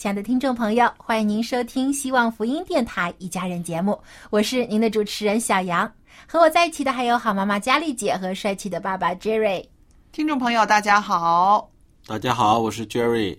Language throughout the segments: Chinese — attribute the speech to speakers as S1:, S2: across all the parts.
S1: 亲爱的听众朋友，欢迎您收听希望福音电台一家人节目，我是您的主持人小杨。和我在一起的还有好妈妈佳丽姐和帅气的爸爸 Jerry。
S2: 听众朋友，大家好。
S3: 大家好，我是 Jerry。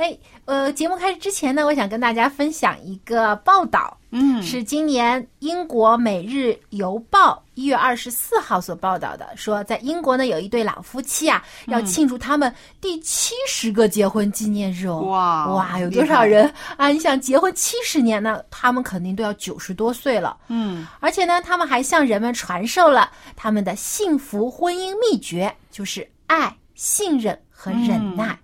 S1: 哎，呃，节目开始之前呢，我想跟大家分享一个报道，
S2: 嗯，
S1: 是今年英国《每日邮报》一月二十四号所报道的，说在英国呢有一对老夫妻啊，要庆祝他们第七十个结婚纪念日哦。
S2: 哇
S1: 哇，有多少人啊？你想结婚七十年呢，他们肯定都要九十多岁了。
S2: 嗯，
S1: 而且呢，他们还向人们传授了他们的幸福婚姻秘诀，就是爱、信任和忍耐。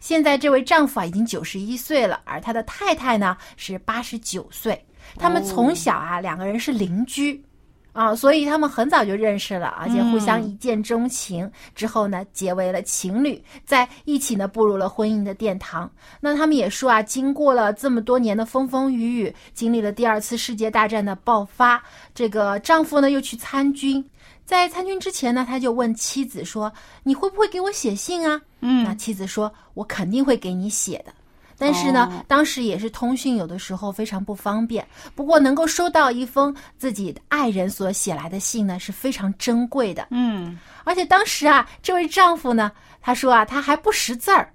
S1: 现在这位丈夫啊已经九十一岁了，而他的太太呢是八十九岁。他们从小啊、两个人是邻居，啊，所以他们很早就认识了，而且互相一见钟情。之后呢，结为了情侣，在一起呢步入了婚姻的殿堂。那他们也说啊，经过了这么多年的风风雨雨，经历了第二次世界大战的爆发，这个丈夫呢又去参军。在参军之前呢，他就问妻子说：“你会不会给我写信啊？”
S2: 嗯
S1: 那妻子说：“我肯定会给你写的。”但是呢，
S2: 哦
S1: 当时也是通讯有的时候非常不方便。不过能够收到一封自己的爱人所写来的信呢，是非常珍贵的。
S2: 嗯，
S1: 而且当时啊，这位丈夫呢，他说啊，他还不识字儿。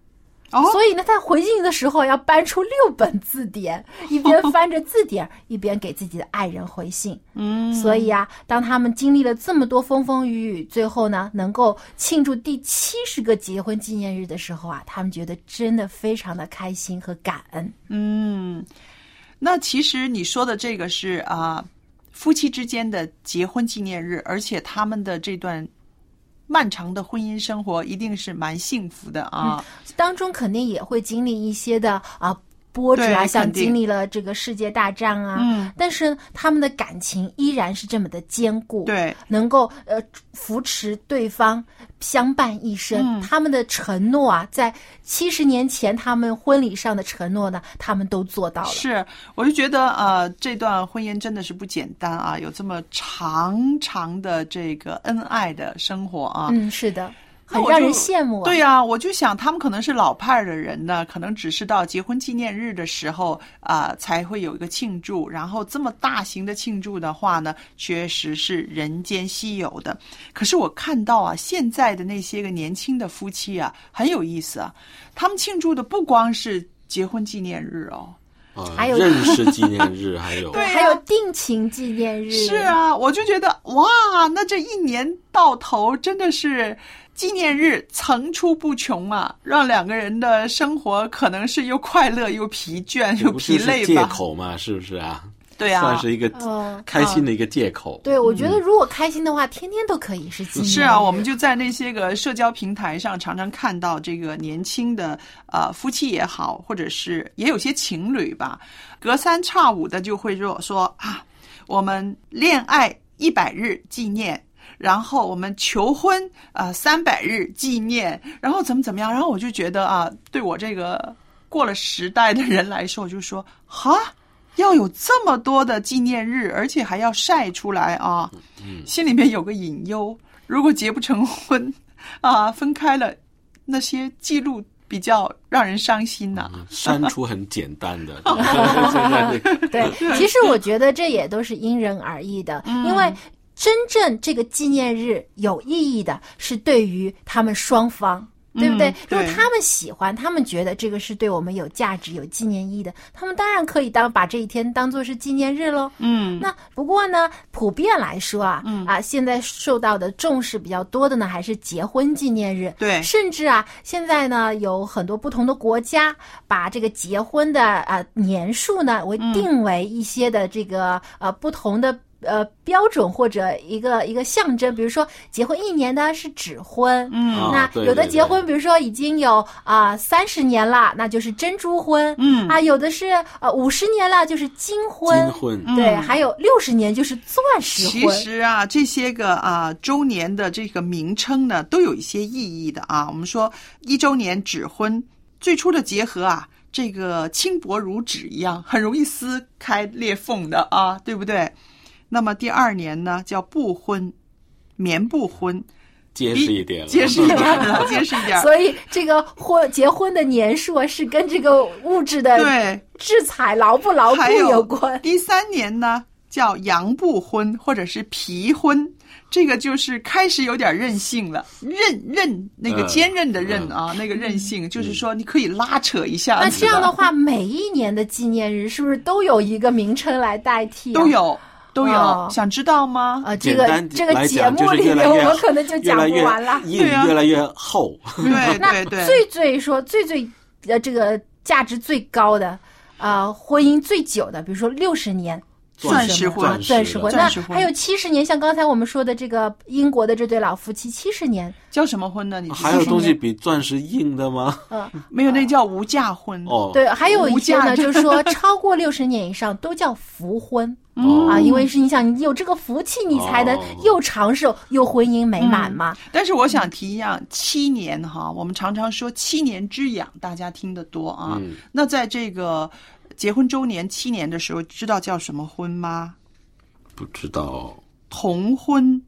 S2: 哦，
S1: 所以呢，他回信的时候要搬出六本字典，一边翻着字典，一边给自己的爱人回信。
S2: 嗯，
S1: 所以啊，当他们经历了这么多风风雨雨，最后呢，能够庆祝第七十个结婚纪念日的时候啊，他们觉得真的非常的开心和感恩。
S2: 嗯，那其实你说的这个是啊、夫妻之间的结婚纪念日，而且他们的这段漫长的婚姻生活一定是蛮幸福的啊。
S1: 当中肯定也会经历一些的啊。波折啊，像经历了这个世界大战啊，
S2: 嗯
S1: 但是他们的感情依然是这么的坚固，
S2: 对，
S1: 能够呃扶持对方，相伴一生。
S2: 嗯
S1: 他们的承诺啊，在七十年前他们婚礼上的承诺呢，他们都做到了。
S2: 是，我就觉得呃，这段婚姻真的是不简单啊，有这么长长的这个恩爱的生活啊。
S1: 嗯，是的，很让人羡慕、啊。
S2: 对呀、我就想他们可能是老派的人呢，可能只是到结婚纪念日的时候啊、才会有一个庆祝，然后这么大型的庆祝的话呢，确实是人间稀有的。可是我看到啊，现在的那些个年轻的夫妻啊，很有意思啊，他们庆祝的不光是结婚纪念日哦，
S3: 啊，
S1: 还有
S3: 认识纪念日，还有
S2: 对啊
S1: 还有定情纪念日。
S2: 是，啊，我就觉得哇，那这一年到头真的是纪念日层出不穷啊，让两个人的生活可能是又快乐又疲倦又疲累吧？
S3: 借口嘛，是不是啊？
S2: 对啊，
S3: 算是一个
S1: 嗯
S3: 开心的一个借口。
S1: 对，我觉得如果开心的话，天天都可以是纪念。
S2: 是啊，我们就在那些个社交平台上常常看到这个年轻的呃夫妻也好，或者是也有些情侣吧，隔三差五的就会说说啊，我们恋爱一百日纪念。然后我们求婚啊三百日纪念，然后怎么怎么样，然后我就觉得啊，对我这个过了时代的人来说，我就说哈。要有这么多的纪念日，而且还要晒出来啊！心里面有个隐忧，如果结不成婚，啊，分开了，那些记录比较让人伤心呐、
S3: 删除很简单的，
S1: 对，其实我觉得这也都是因人而异的，因为真正这个纪念日有意义的是对于他们双方。对不对？
S2: 嗯对
S1: 如果他们喜欢，他们觉得这个是对我们有价值、有纪念意义的，他们当然可以当把这一天当做是纪念日喽。
S2: 嗯
S1: 那不过呢，普遍来说啊，啊，现在受到的重视比较多的呢，还是结婚纪念日。
S2: 对
S1: 甚至啊，现在呢，有很多不同的国家把这个结婚的啊、年数呢，为定为一些的这个呃不同的。呃，标准或者一个一个象征，比如说结婚一年的是指婚，
S2: 嗯
S3: 啊
S1: 那
S3: 对对
S1: 有的结婚，比如说已经有啊三十年了，那就是珍珠婚，
S2: 嗯
S1: 啊，有的是呃五十年了，就是金婚，
S3: 金婚，
S1: 对，还有六十年就是钻石婚其。
S2: 实啊，这些个啊周年的这个名称呢，都有一些意义的啊。我们说一周年指婚，最初的结合啊，这个轻薄如纸一样，很容易撕开裂缝的啊，对不对？那么第二年呢，叫布婚，棉布婚，
S3: 结实一点了，
S2: 结实一点了，结实一点。
S1: 所以这个婚结婚的年数啊，是跟这个物质的
S2: 对，
S1: 制裁牢不牢固
S2: 还有
S1: 有关。
S2: 第三年呢，叫羊布婚或者是皮婚，这个就是开始有点任性了，任任那个
S3: 嗯
S2: 坚韧的韧啊，那个韧性，就是说你可以拉扯一下。
S1: 那这样的话，每一年的纪念日是不是都有一个名称来代替、啊？
S2: 都有都有，
S1: 哦
S2: 想知道吗？
S1: 啊，这个这个节目里面，
S3: 越越
S1: 我们可能就讲不完了。
S2: 对啊
S3: 越来越厚，
S2: 对
S1: 那
S2: 对对，
S1: 最最说最最呃这个价值最高的，呃，婚姻最久的，比如说六十年。
S2: 钻石婚
S1: 啊钻石婚，那还有七十年，像刚才我们说的这个英国的这对老夫妻，七十年，
S2: 叫什么婚呢？你
S3: 还有东西比钻石硬的吗？
S1: 嗯，
S2: 没有？那叫无价婚。
S3: 哦，
S1: 对，还有一些呢，就是说超过六十年以上都叫福婚
S3: 嗯
S1: 啊，因为是你想你有这个福气，你才能
S3: 哦
S1: 又长寿又婚姻美满嘛。
S2: 但是我想提一样，七年哈，我们常常说七年之痒，大家听得多啊。
S3: 嗯
S2: 那在这个结婚周年七年的时候，知道叫什么婚吗？
S3: 不知道，
S2: 同婚，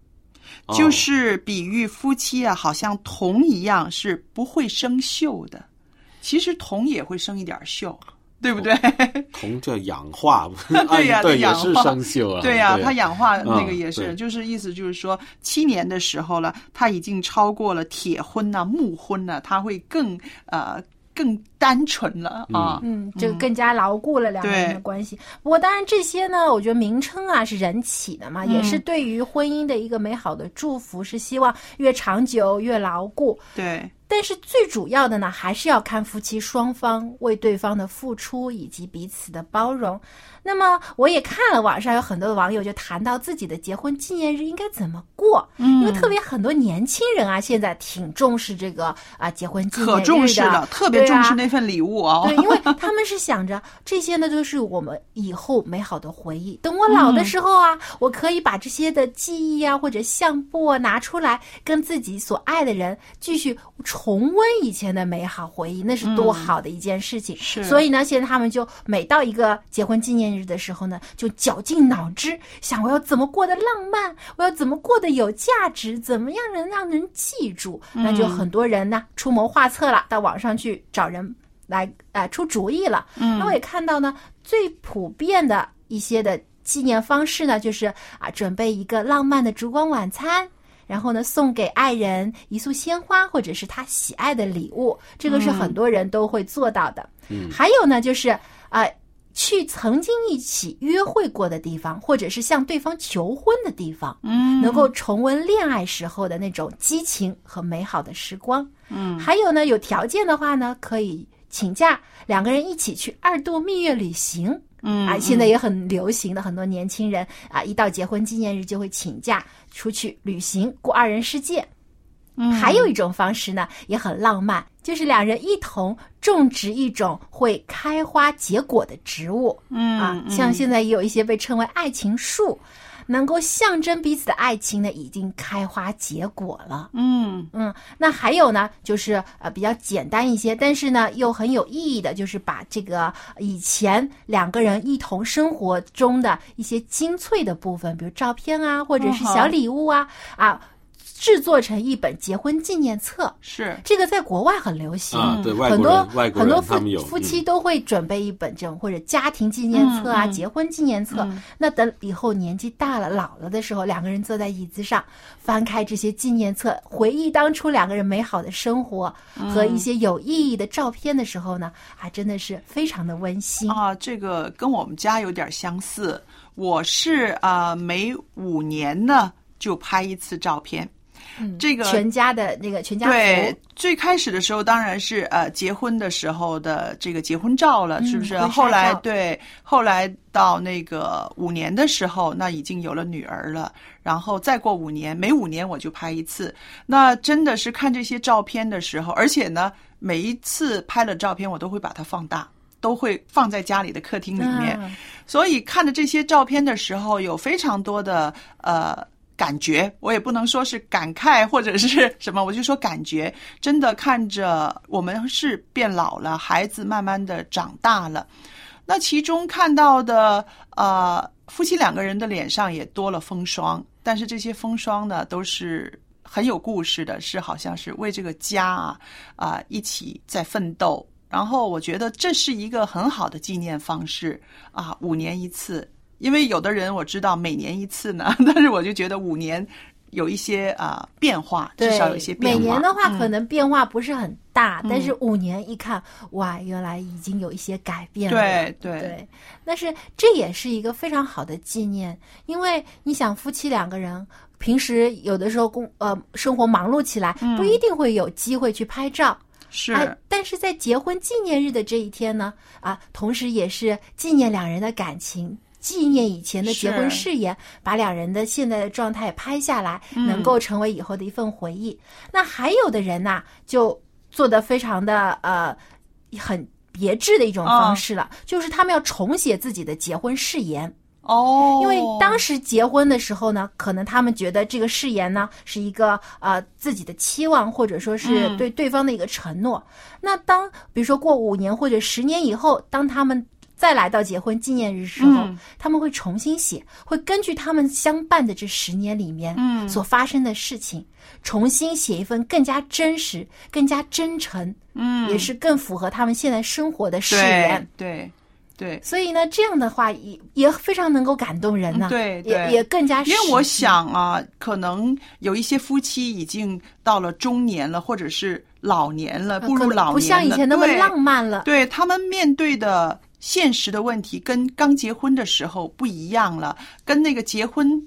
S3: 哦
S2: 就是比喻夫妻啊，好像铜一样是不会生锈的。其实铜也会生一点锈，对不对？
S3: 铜叫氧化，
S2: 对 呀
S3: 啊对，也
S2: 它氧化
S3: 是生锈了，
S2: 对呀、
S3: 对
S2: 它氧化那个
S3: 嗯
S2: 也是，
S3: 对
S2: 就是意思就是说，七年的时候了，它已经超过了铁婚呐、木婚呐、它会更呃更单纯了啊。
S1: 嗯，这个更加牢固了两个人的关系。不过，当然这些呢，我觉得名称啊是人起的嘛，也是对于婚姻的一个美好的祝福，是希望越长久越牢固。
S2: 对，
S1: 但是最主要的呢，还是要看夫妻双方为对方的付出以及彼此的包容。那么，我也看了网上有很多的网友就谈到自己的结婚纪念日应该怎么过，
S2: 嗯
S1: 因为特别很多年轻人啊，现在挺重视这个啊结婚纪念日的，
S2: 可重视了，特别重视那份礼物哦。
S1: 对，因为 他们是想着这些呢，都是我们以后美好的回忆。等我老的时候啊，我可以把这些的记忆啊或者相簿啊拿出来，跟自己所爱的人继续重温以前的美好回忆，那是多好的一件事情。
S2: 是
S1: 所以呢，现在他们就每到一个结婚纪念日的时候呢，就绞尽脑汁想我要怎么过得浪漫，我要怎么过得有价值，怎么样能让人记住。那就很多人呢出谋划策了，到网上去找人来呃出主意了。嗯，那我也看到呢，最普遍的一些的纪念方式呢，就是啊准备一个浪漫的烛光晚餐。然后呢，送给爱人一束鲜花，或者是他喜爱的礼物，这个是很多人都会做到的。
S3: 嗯
S1: 还有呢，就是呃，去曾经一起约会过的地方，或者是向对方求婚的地方，
S2: 嗯，
S1: 能够重温恋爱时候的那种激情和美好的时光。
S2: 嗯，
S1: 还有呢，有条件的话呢，可以请假，两个人一起去二度蜜月旅行。
S2: 嗯
S1: 啊，现在也很流行的，很多年轻人啊，一到结婚纪念日就会请假出去旅行，过二人世界。
S2: 嗯
S1: 还有一种方式呢，也很浪漫，就是两人一同种植一种会开花结果的植物。
S2: 嗯
S1: 啊，像现在也有一些被称为爱情树。能够象征彼此的爱情呢，已经开花结果了。
S2: 嗯
S1: 嗯，那还有呢，就是呃比较简单一些，但是呢又很有意义的，就是把这个以前两个人一同生活中的一些精粹的部分，比如照片啊，或者是小礼物啊、啊，制作成一本结婚纪念册。
S2: 是
S1: 这个在国外很流行，
S3: 啊，对外
S1: 很多
S3: 国人外国
S1: 很多夫妻
S3: 嗯
S1: 都会准备一本这种或者家庭纪念册啊、结婚纪念册。那等以后年纪大了、老了的时候，两个人坐在椅子上，翻开这些纪念册，回忆当初两个人美好的生活和一些有意义的照片的时候呢，啊，真的是非常的温馨。
S2: 啊，这个跟我们家有点相似。我是啊、每五年呢就拍一次照片。
S1: 嗯
S2: 这个
S1: 全家的那个全家
S2: 对
S1: 福，，
S2: 最开始的时候当然是呃结婚的时候的这个结婚照了，是不是？
S1: 嗯
S2: 后来对，后来到那个五年的时候，那已经有了女儿了，然后再过五年，每五年我就拍一次。那真的是看这些照片的时候，而且呢，每一次拍了照片，我都会把它放大。都会放在家里的客厅里面，
S1: 嗯
S2: 所以看着这些照片的时候，有非常多的呃感觉。我也不能说是感慨或者是什么，我就说感觉。真的看着我们是变老了，孩子慢慢的长大了。那其中看到的呃，夫妻两个人的脸上也多了风霜，但是这些风霜呢，都是很有故事的，是好像是为这个家啊啊、一起在奋斗。然后我觉得这是一个很好的纪念方式啊，五年一次。因为有的人我知道每年一次呢，但是我就觉得五年有一些啊、变化，至，少有一些变化。
S1: 每年的话，
S2: 嗯
S1: 可能变化不是很大，但是五年一看，哇，原来已经有一些改变了。
S2: 对对
S1: 对，但是这也是一个非常好的纪念，因为你想，夫妻两个人平时有的时候工呃生活忙碌起来，不一定会有机会去拍照。
S2: 是、
S1: 哎，但是在结婚纪念日的这一天呢，啊，同时也是纪念两人的感情，纪念以前的结婚誓言，把两人的现在的状态拍下来，
S2: 嗯
S1: 能够成为以后的一份回忆。那还有的人呐、就做的非常的呃很别致的一种方式了，就是他们要重写自己的结婚誓言。
S2: 哦，
S1: 因为当时结婚的时候呢，可能他们觉得这个誓言呢是一个呃自己的期望，或者说是
S2: 嗯
S1: 对对方的一个承诺。那当比如说过五年或者十年以后，当他们再来到结婚纪念日时候，
S2: 嗯
S1: 他们会重新写，会根据他们相伴的这十年里面
S2: 嗯
S1: 所发生的事情，重新写一份更加真实、更加真诚，
S2: 嗯
S1: 也是更符合他们现在生活的誓言
S2: 对。对对。
S1: 所以呢，这样的话也也非常能够感动人呢、
S2: 嗯对对
S1: 也也更加
S2: 因为我想啊，可能有一些夫妻已经到了中年了，或者是老年了，步入老年了，
S1: 不像以前那么浪漫了。
S2: 对他们面对的现实的问题，跟刚结婚的时候不一样了，跟那个结婚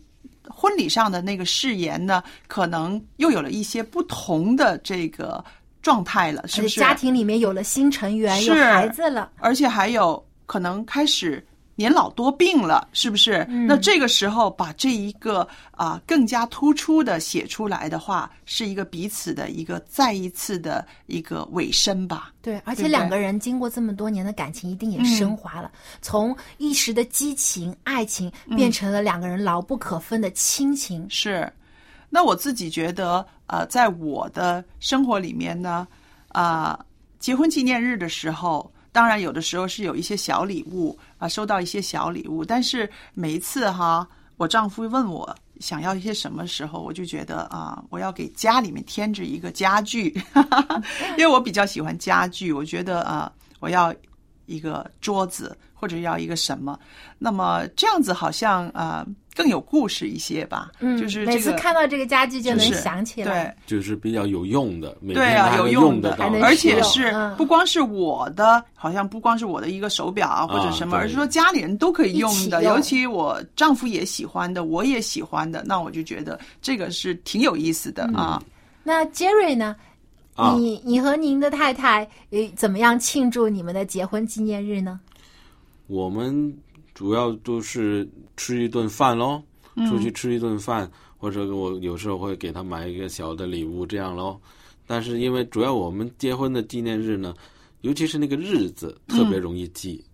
S2: 婚礼上的那个誓言呢，可能又有了一些不同的这个状态了，是不是？
S1: 家庭里面有了新成员，有孩子了，
S2: 而且还有可能开始年老多病了，是不是？
S1: 嗯
S2: 那这个时候把这一个啊、更加突出的写出来的话，是一个彼此的一个再一次的一个尾声吧。
S1: 对，而且两个人经过这么多年的感情，一定也升华了，从一时的激情、爱情，变成了两个人牢不可分的亲情。
S2: 是，那我自己觉得，呃，在我的生活里面呢，啊、结婚纪念日的时候，当然有的时候是有一些小礼物啊、收到一些小礼物，但是每一次哈，我丈夫问我想要一些什么时候，我就觉得啊、我要给家里面添置一个家具，因为我比较喜欢家具，我觉得啊、我要一个桌子或者要一个什么，那么这样子好像啊、更有故事一些吧，
S1: 嗯，
S2: 就是这个
S1: 每次看到这个家具就能想起来。
S2: 对。
S3: 就是比较有用的，每
S2: 对啊，
S3: 天还
S2: 有用
S3: 得到
S1: 还能
S2: 而且是
S1: 嗯
S2: 不光是我的，好像不光是我的一个手表啊或者什么，
S3: 对
S2: 而是说家里人都可以用的，
S1: 用
S2: 尤其我丈夫也喜欢的，我也喜欢的，那我就觉得这个是挺有意思的啊。
S1: 那 Jerry 呢？
S3: 啊
S1: 你你和您的太太呃怎么样庆祝你们的结婚纪念日呢？
S3: 我们主要都是吃一顿饭喽，出去吃一顿饭，或者我有时候会给他买一个小的礼物这样喽。但是因为主要我们结婚的纪念日呢，尤其是那个日子特别容易记，
S2: 嗯，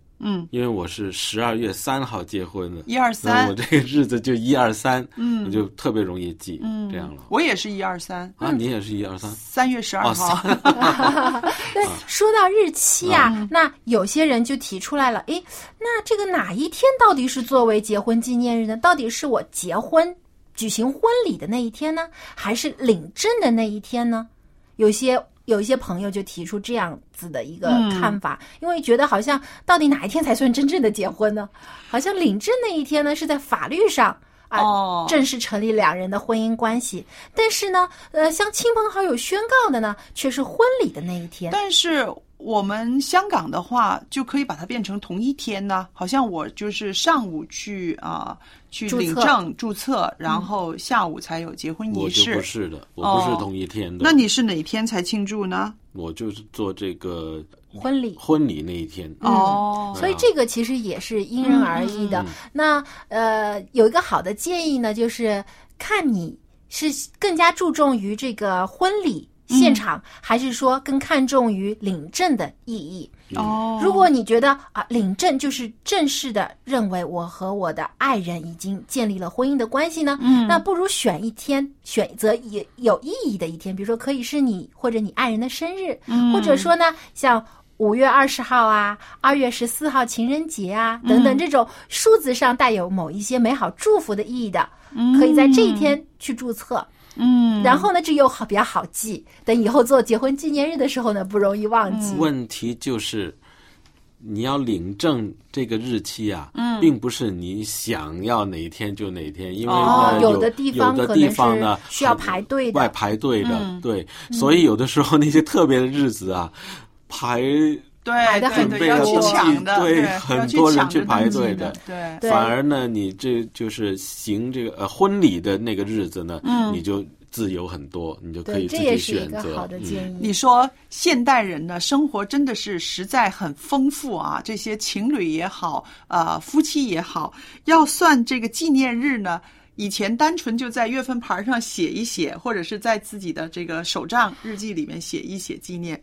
S3: 因为我是十二月三号结婚的，
S2: 一二
S3: 那
S2: 三
S3: 我，这个日子就一二三，
S2: 嗯。
S3: 我就特别容易记，
S2: 嗯，
S3: 这样了。
S2: 我也是一二三，
S3: 啊，你也是一二三，
S2: 三月十二
S3: 哦
S2: 号。
S1: 对，说到日期啊，
S2: 嗯
S1: 那有些人就提出来了，诶，那这个哪一天到底是作为结婚纪念日呢？到底是我结婚举行婚礼的那一天呢，还是领证的那一天呢？有些有一些朋友就提出这样子的一个
S2: 嗯
S1: 看法，因为觉得好像到底哪一天才算真正的结婚呢？好像领证那一天呢是在法律上。啊，
S2: 哦
S1: 正式成立两人的婚姻关系，但是呢，呃，向亲朋好友宣告的呢，却是婚礼的那一天。
S2: 但是我们香港的话，就可以把它变成同一天呢。好像我就是上午去啊、去领证注册，然后下午才有结婚仪式。
S3: 我不是的，我不是
S2: 哦
S3: 同一天的。
S2: 那你是哪天才庆祝呢？
S3: 我就是做这个
S1: 婚礼
S3: 婚礼那一天。
S2: 哦，
S1: 所以这个其实也是因人而异的。
S3: 嗯
S1: 那呃，有一个好的建议呢，就是看你是更加注重于这个婚礼现场，还是说更看重于领证的意义。
S2: 哦，
S1: 如果你觉得啊，领证就是正式的认为我和我的爱人已经建立了婚姻的关系呢，
S2: 嗯
S1: 那不如选一天，选择也有意义的一天，比如说可以是你或者你爱人的生日，
S2: 嗯
S1: 或者说呢，像。五月二十号啊，二月十四号情人节啊，等等，这种数字上带有某一些美好祝福的意义的，可以在这一天去注册。
S2: 嗯，
S1: 然后呢，这又好比较好记，等以后做结婚纪念日的时候呢，不容易忘记。
S3: 问题就是，你要领证这个日期啊，嗯，并不是你想要哪一天就哪一天，因为
S1: 有的地方
S3: 有的地方呢
S1: 需要排队的。
S3: 外排队的，
S2: 嗯。
S3: 对，所以有的时候那些特别的日子啊，排
S2: 对
S1: 很
S2: 对对，要去抢的，
S3: 对很多人去排队的
S2: 对。
S3: 反而呢，你这就是行这个呃婚礼的那个日子呢，
S2: 嗯
S3: 你就自由很多，你就可，以自己选择。
S1: 好的
S3: 嗯
S1: 建议。
S2: 你说现代人呢生活真的是实在很丰富啊！这些情侣也好，呃，夫妻也好，要算这个纪念日呢。以前单纯就在月份牌上写一写，或者是在自己的这个手账日记里面写一写纪念。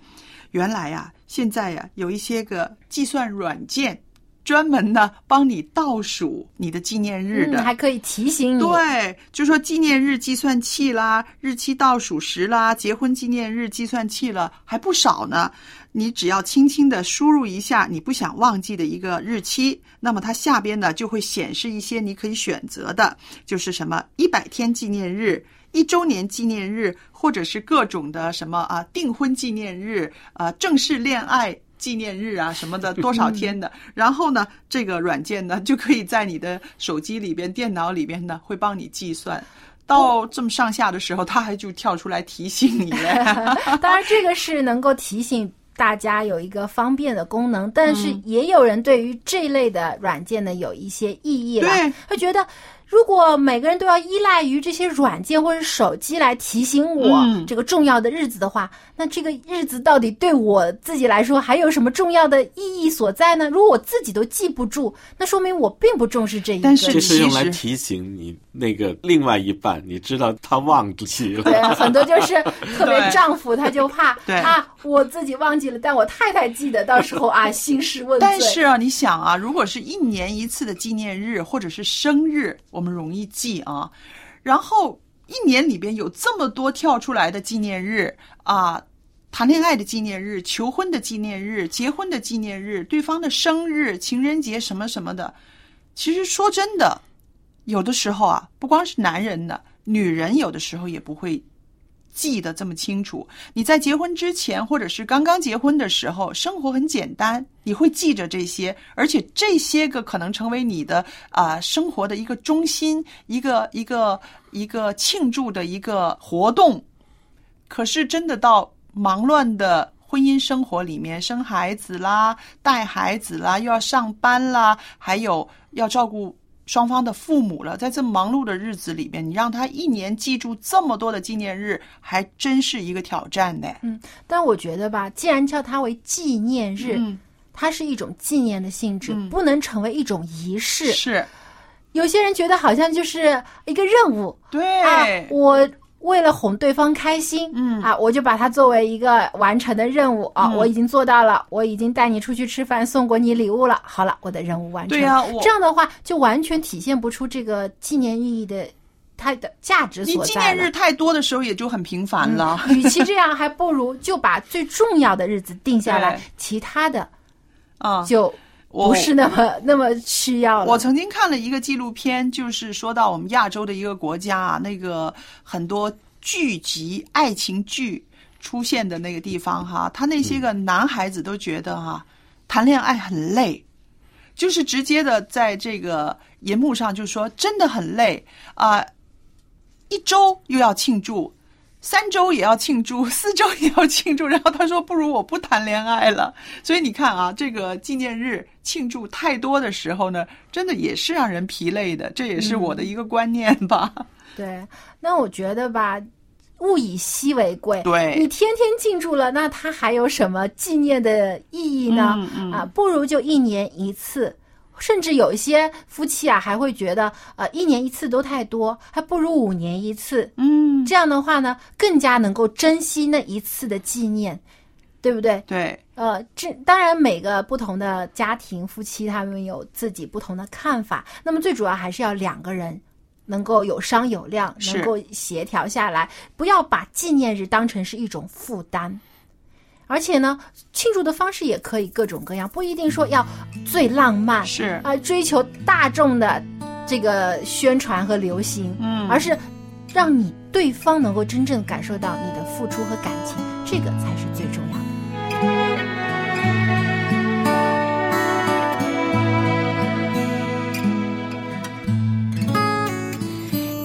S2: 原来呀、现在呀、有一些个计算软件，专门呢帮你倒数你的纪念日的。
S1: 嗯，还可以提醒你。
S2: 对，就说纪念日计算器啦，日期倒数时啦，结婚纪念日计算器了，还不少呢。你只要轻轻的输入一下你不想忘记的一个日期，那么它下边呢就会显示一些你可以选择的，就是什么一百天纪念日。一周年纪念日，或者是各种的什么啊订婚纪念日啊正式恋爱纪念日啊什么的 多少天的，然后呢，这个软件呢就可以在你的手机里边、电脑里边呢会帮你计算。到这么上下的时候，它还就跳出来提醒你。
S1: 当然，这个是能够提醒大家有一个方便的功能，但
S2: 嗯
S1: 是也有人对于这类的软件呢有一些异议了
S2: 对，
S1: 会觉得。如果每个人都要依赖于这些软件或者手机来提醒我
S2: 嗯
S1: 这个重要的日子的话，那这个日子到底对我自己来说还有什么重要的意义所在呢？如果我自己都记不住，那说明我并不重视这一个。
S2: 但是
S3: 这是用来
S2: 其实
S3: 提醒你那个另外一半，你知道他忘记了。
S1: 对，很多就是特别丈夫，他就怕
S2: 对
S1: 啊，我自己忘记了，但我太太记得，到时候啊兴师问罪。
S2: 但是啊，你想啊，如果是一年一次的纪念日或者是生日，我们容易记啊。然后一年里边有这么多跳出来的纪念日啊，谈恋爱的纪念日、求婚的纪念日、结婚的纪念日、对方的生日、情人节什么什么的。其实说真的，有的时候啊，不光是男人的，女人有的时候也不会记得这么清楚。你在结婚之前，或者是刚刚结婚的时候，生活很简单，你会记着这些，而且这些个可能成为你的啊、生活的一个中心，一个一个一个庆祝的一个活动。可是真的到忙乱的婚姻生活里面，生孩子啦、带孩子啦，又要上班啦，还有要照顾双方的父母了，在这忙碌的日子里面，你让他一年记住这么多的纪念日，还真是一个挑战呢。
S1: 嗯但我觉得吧，既然叫它为纪念日，
S2: 嗯，
S1: 它是一种纪念的性质，
S2: 嗯。
S1: 不能成为一种仪式。
S2: 是。
S1: 有些人觉得好像就是一个任务，
S2: 对，
S1: 啊，我为了哄对方开心，
S2: 嗯
S1: 啊，我就把它作为一个完成的任务啊，
S2: 嗯
S1: 我已经做到了，我已经带你出去吃饭，送过你礼物了。好了，我的任务完成。
S2: 对呀我
S1: 这样的话就完全体现不出这个纪念意义的它的价值所在了
S2: 纪念日。太多的时候也就很频繁了。
S1: 与其这样，还不如就把最重要的日子定下来，其他的
S2: 啊，
S1: 就
S2: 我
S1: 不是那么 那么需要了。
S2: 我曾经看了一个纪录片，就是说到我们亚洲的一个国家啊，那个很多剧集、爱情剧出现的那个地方哈，他那些个男孩子都觉得哈、谈恋爱很累，就是直接的在这个银幕上就说真的很累啊、一周又要庆祝。三周也要庆祝，四周也要庆祝，然后他说：“不如我不谈恋爱了。”所以你看啊，这个纪念日庆祝太多的时候呢，真的也是让人疲累的。这也是我的一个观念吧。
S1: 对，那我觉得吧，物以稀为贵。
S2: 对
S1: 你天天庆祝了，那它还有什么纪念的意义呢？
S2: 嗯嗯
S1: 啊，不如就一年一次。甚至有一些夫妻啊，还会觉得，呃，一年一次都太多，还不如五年一次。
S2: 嗯，
S1: 这样的话呢，更加能够珍惜那一次的纪念，对不对？
S2: 对，
S1: 呃，这当然每个不同的家庭夫妻他们有自己不同的看法，那么最主要还是要两个人能够有商有量，能够协调下来，不要把纪念日当成是一种负担。而且呢，庆祝的方式也可以各种各样，不一定说要最浪漫，
S2: 是
S1: 啊、追求大众的这个宣传和流行，
S2: 嗯
S1: 而是让你对方能够真正感受到你的付出和感情，这个才是最重要的。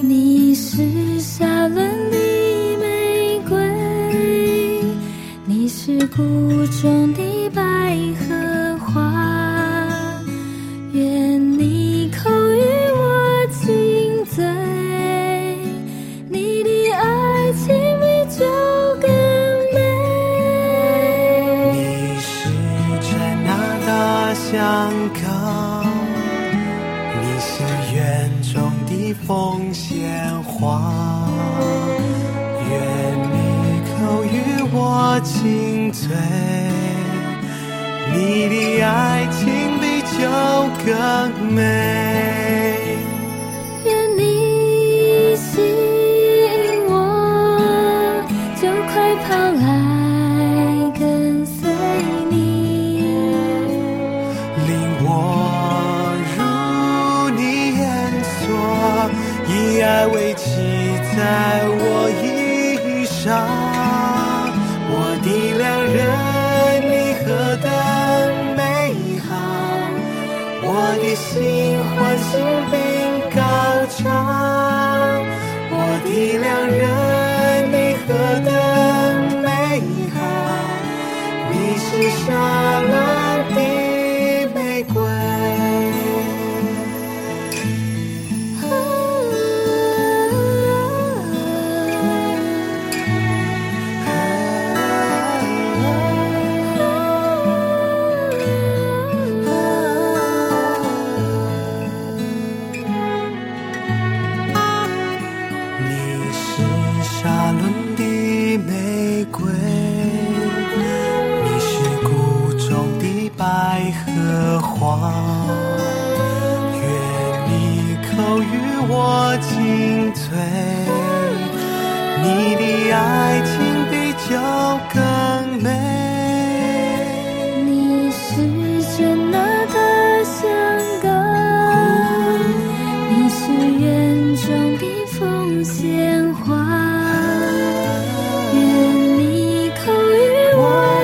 S4: 你是夏伦的是谷中的百合花，愿你口与我亲嘴，你的爱情比酒更美。
S5: 你是真那大香港，你是园中的凤仙花，愿你都与我亲醉，你的爱情比酒更美。
S4: 愿你吸引我，就快跑来跟随你。
S5: 令我入你眼锁，以爱为旗在我衣裳。心欢心并高唱。我的良人，你何等美好！你是沙朗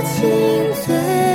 S4: 心
S5: 碎。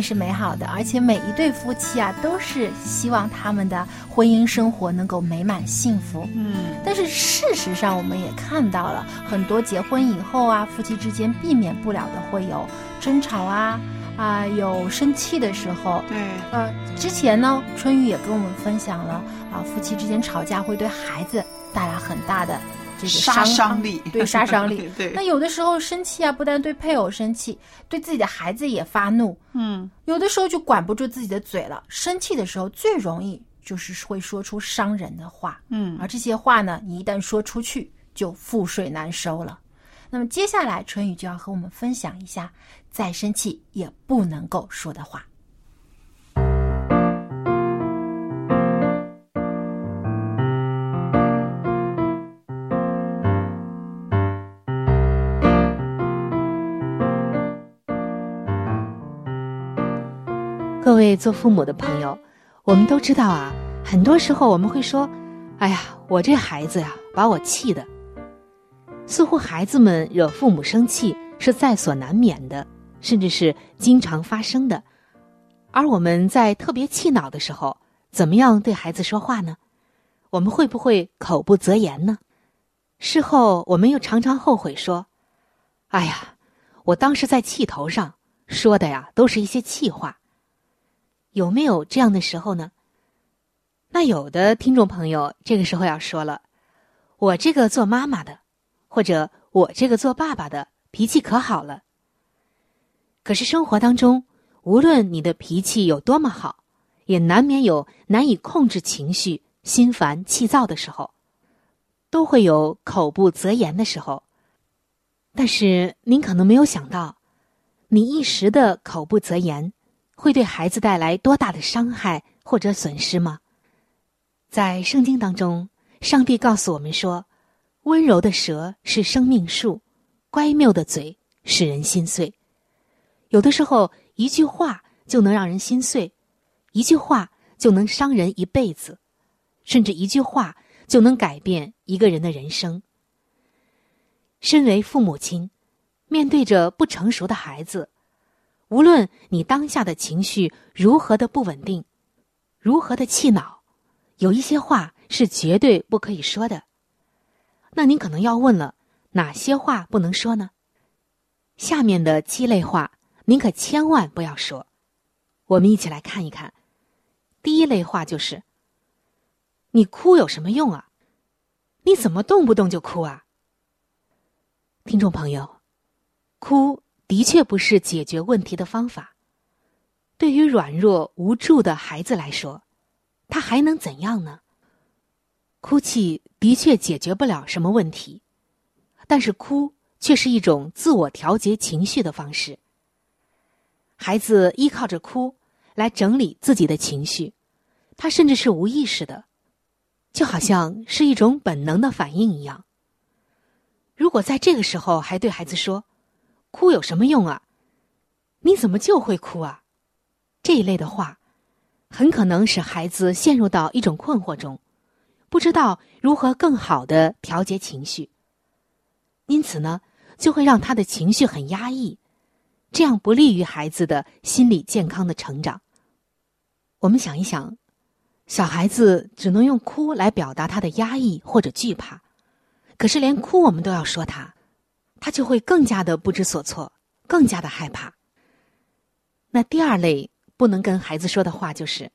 S5: 是
S1: 美好的，而且每一对夫妻啊，都是希望他们的婚姻生活能够美满幸福。
S2: 嗯，
S1: 但是事实上，我们也看到了很多结婚以后啊，夫妻之间避免不了的会有争吵啊，啊、有生气的时候。
S2: 对，
S1: 呃，之前呢，春雨也跟我们分享了啊，夫妻之间吵架会对孩子带来很大的这个
S2: 杀
S1: 伤
S2: 伤 力
S1: 对杀伤力。
S2: 对
S1: 那有的时候生气啊，不但对配偶生气，对自己的孩子也发怒。
S2: 嗯，
S1: 有的时候就管不住自己的嘴了。生气的时候最容易就是会说出伤人的话。
S2: 嗯
S1: 而这些话呢，你一旦说出去，就覆水难收了。那么接下来，春雨就要和我们分享一下，再生气也不能够说的话。
S6: 位做父母的朋友，我们都知道啊，很多时候我们会说：“哎呀，我这孩子呀，把我气的。”似乎孩子们惹父母生气是在所难免的，甚至是经常发生的。而我们在特别气恼的时候，怎么样对孩子说话呢？我们会不会口不择言呢？事后我们又常常后悔说：“哎呀，我当时在气头上说的呀，都是一些气话。”有没有这样的时候呢？那有的听众朋友这个时候要说了，我这个做妈妈的，或者我这个做爸爸的脾气可好了。可是生活当中，无论你的脾气有多么好，也难免有难以控制情绪、心烦气躁的时候，都会有口不择言的时候。但是您可能没有想到，你一时的口不择言。会对孩子带来多大的伤害或者损失吗？在圣经当中，上帝告诉我们说：“温柔的舌是生命树，乖谬的嘴使人心碎。”有的时候，一句话就能让人心碎，一句话就能伤人一辈子，甚至一句话就能改变一个人的人生。身为父母亲，面对着不成熟的孩子。无论你当下的情绪如何的不稳定，如何的气恼，有一些话是绝对不可以说的。那您可能要问了，哪些话不能说呢？下面的七类话，您可千万不要说。我们一起来看一看。第一类话就是：你哭有什么用啊？你怎么动不动就哭啊？听众朋友，哭。的确不是解决问题的方法。对于软弱无助的孩子来说，他还能怎样呢？哭泣的确解决不了什么问题，但是哭却是一种自我调节情绪的方式。孩子依靠着哭来整理自己的情绪，他甚至是无意识的，就好像是一种本能的反应一样。如果在这个时候还对孩子说，哭有什么用啊？你怎么就会哭啊？这一类的话，很可能使孩子陷入到一种困惑中，不知道如何更好的调节情绪。因此呢，就会让他的情绪很压抑，这样不利于孩子的心理健康的成长。我们想一想，小孩子只能用哭来表达他的压抑或者惧怕，可是连哭我们都要说他。他就会更加的不知所措，更加的害怕。那第二类不能跟孩子说的话，就是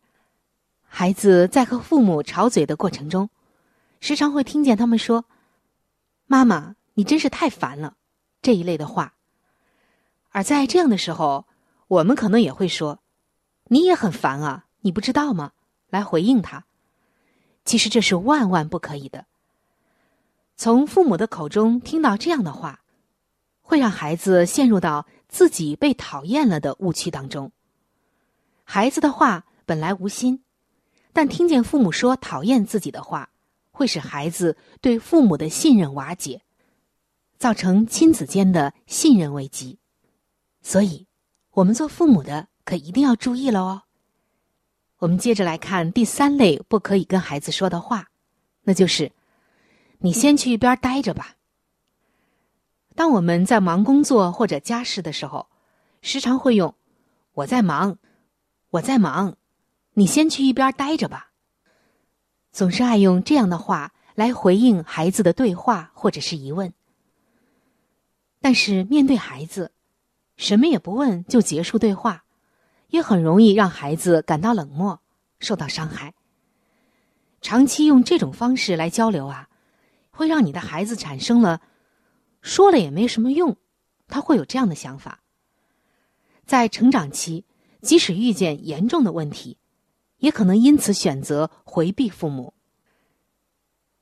S6: 孩子在和父母吵嘴的过程中，时常会听见他们说：“妈妈，你真是太烦了。”这一类的话。而在这样的时候，我们可能也会说：“你也很烦啊，你不知道吗？”来回应他。其实这是万万不可以的。从父母的口中听到这样的话。会让孩子陷入到自己被讨厌了的误区当中。孩子的话本来无心，但听见父母说讨厌自己的话，会使孩子对父母的信任瓦解，造成亲子间的信任危机。所以，我们做父母的可一定要注意了哦。我们接着来看第三类不可以跟孩子说的话，那就是：“你先去一边待着吧。”当我们在忙工作或者家事的时候，时常会用“我在忙，我在忙，你先去一边待着吧”，总是爱用这样的话来回应孩子的对话或者是疑问。但是面对孩子，什么也不问就结束对话，也很容易让孩子感到冷漠，受到伤害。长期用这种方式来交流啊，会让你的孩子产生了说了也没什么用，他会有这样的想法。在成长期，即使遇见严重的问题，也可能因此选择回避父母。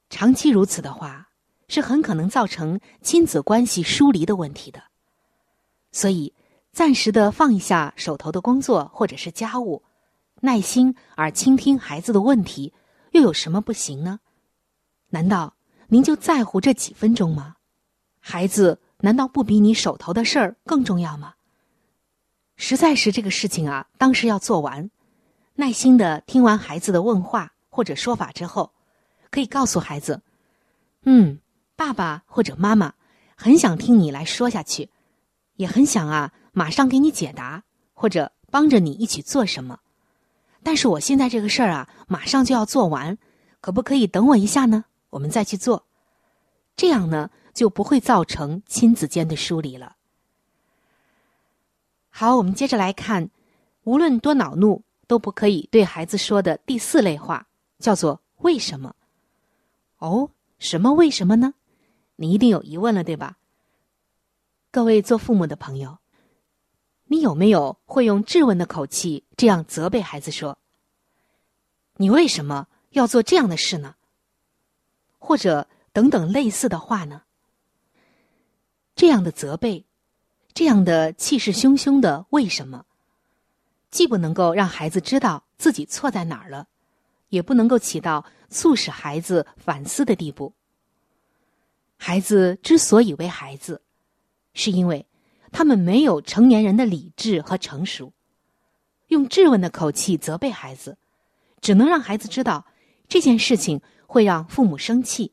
S6: 长期如此的话，是很可能造成亲子关系疏离的问题的。所以，暂时的放一下手头的工作或者是家务，耐心而倾听孩子的问题，又有什么不行呢？难道您就在乎这几分钟吗？孩子难道不比你手头的事儿更重要吗？实在是这个事情啊，当时要做完，耐心的听完孩子的问话或者说法之后，可以告诉孩子：“嗯，爸爸或者妈妈很想听你来说下去，也很想啊马上给你解答或者帮着你一起做什么。但是我现在这个事儿啊，马上就要做完，可不可以等我一下呢？我们再去做，这样呢就不会造成亲子间的疏离了。”好，我们接着来看，无论多恼怒，都不可以对孩子说的第四类话，叫做“为什么”。哦，什么为什么呢？你一定有疑问了，对吧？各位做父母的朋友，你有没有会用质问的口气这样责备孩子说：“你为什么要做这样的事呢？”或者等等类似的话呢？这样的责备。这样的气势汹汹的为什么，既不能够让孩子知道自己错在哪儿了，也不能够起到促使孩子反思的地步。孩子之所以为孩子，是因为他们没有成年人的理智和成熟。用质问的口气责备孩子，只能让孩子知道这件事情会让父母生气，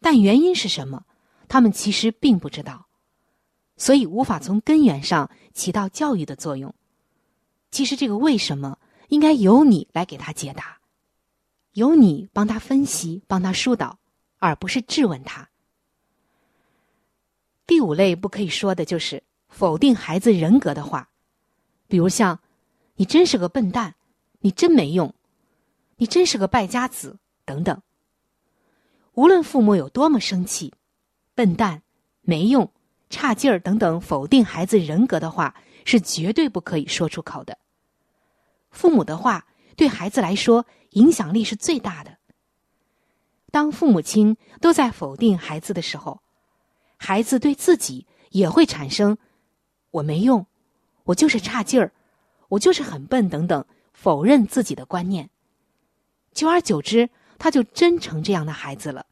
S6: 但原因是什么，他们其实并不知道。所以无法从根源上起到教育的作用。其实这个为什么应该由你来给他解答，由你帮他分析、帮他疏导，而不是质问他。第五类不可以说的就是否定孩子人格的话，比如像“你真是个笨蛋”“你真没用”“你真是个败家子”等等。无论父母有多么生气，“笨蛋”“没用”。差劲儿等等否定孩子人格的话是绝对不可以说出口的。父母的话对孩子来说影响力是最大的。当父母亲都在否定孩子的时候，孩子对自己也会产生“我没用，我就是差劲儿，我就是很笨”等等否认自己的观念。久而久之，他就真成这样的孩子了。